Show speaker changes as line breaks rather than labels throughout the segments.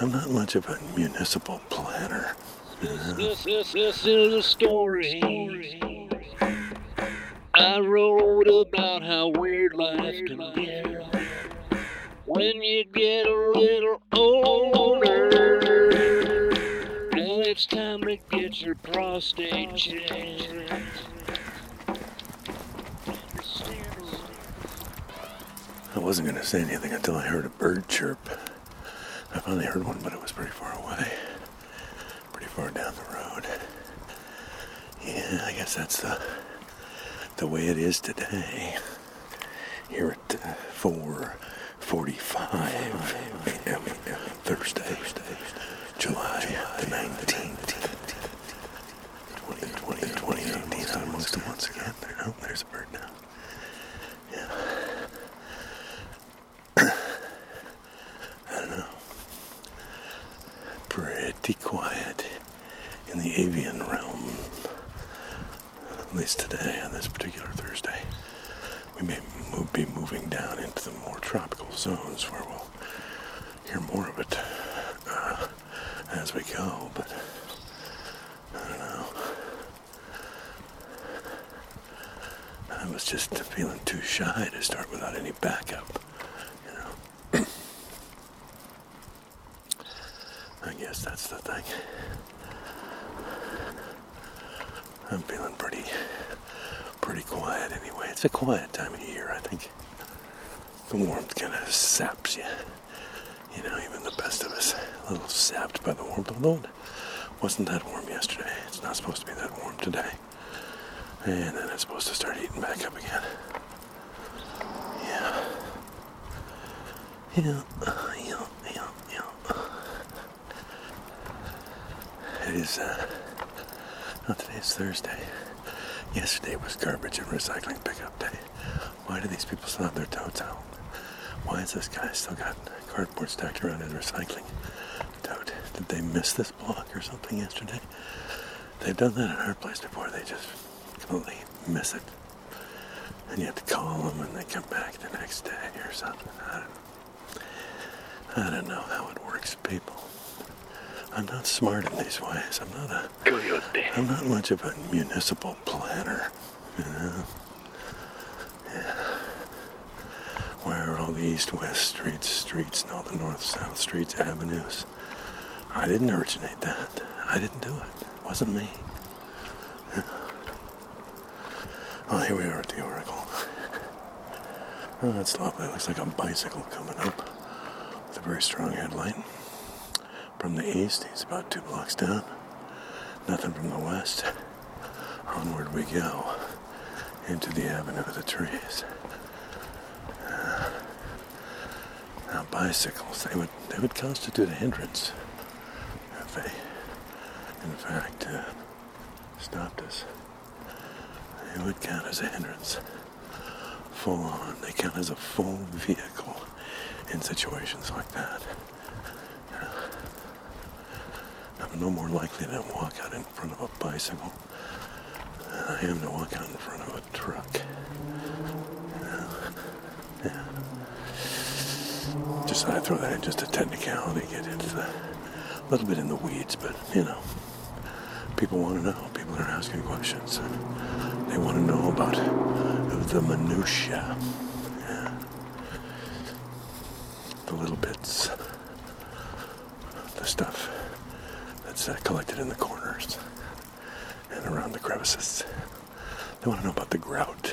I'm not much of a municipal planner.
This, this, this is a story. I wrote about how weird life can be when you get a little older. Now it's time to get your prostate checked.
I wasn't going to say anything until I heard a bird chirp. I finally heard one, but it was pretty far away. Pretty far down the road. Yeah, I guess that's the, the way it is today. Here at uh, 4.45 a.m. Thursday, July the 19th. 2020, 2018, almost once again. There, oh, there's a bird now. Yeah. I don't know. Pretty quiet in the avian realm. At least today, on this particular Thursday. We may move, be moving down into the more tropical zones where we'll hear more of it uh, as we go, but I don't know. I was just feeling too shy to start without any backup, you know. I guess that's the thing. I'm feeling pretty, pretty quiet anyway. It's a quiet time of year, I think. The warmth kind of saps you. You know, even the best of us, a little sapped by the warmth. Although it wasn't that warm yesterday. It's not supposed to be that warm today. And then it's supposed to start heating back up again. Yeah, yeah, yeah. It is, uh, not today's Thursday. Yesterday was garbage and recycling pickup day. Why do these people still have their totes out? Why has this guy still got cardboard stacked around his recycling tote? Did they miss this block or something yesterday? They've done that at our place before. They just completely miss it. And you have to call them and they come back the next day or something. I don't, I don't know how it works, people. I'm not smart in these ways. I'm not a. Coyote. I'm not much of a municipal planner. You know? Yeah. Where are all the east-west streets, streets, and all the north-south streets, avenues? I didn't originate that. I didn't do it. It wasn't me. Yeah. Oh, here we are at the Oracle. Oh, that's lovely. It looks like a bicycle coming up with a very strong headlight. From the east, he's about two blocks down. Nothing from the west. Onward we go into the avenue of the trees. Uh, now, bicycles, they would, they would constitute a hindrance if they, in fact, uh, stopped us. They would count as a hindrance. Full on. They count as a full vehicle in situations like that. I'm no more likely to walk out in front of a bicycle than I am to walk out in front of a truck. Yeah. Just I'd throw that in just a technicality, get into the a little bit in the weeds, but you know, people want to know. People are asking questions. They want to know about the minutia. Yeah. The little bits. The stuff that's uh, collected in the corners and around the crevices. They want to know about the grout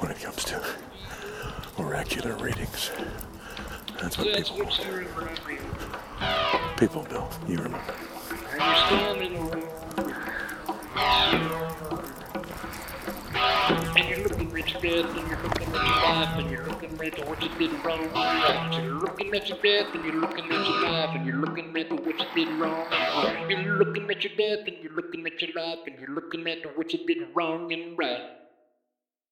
when it comes to oracular readings. That's what people
remember.
people do. You remember.
Death, and you're looking at your life, and you're looking at what you did wrong. You're looking at your death, and you're looking at your life, and you're looking at what you did wrong and. You're looking at your death, and you're looking at your life, and you're looking at what you did wrong and right.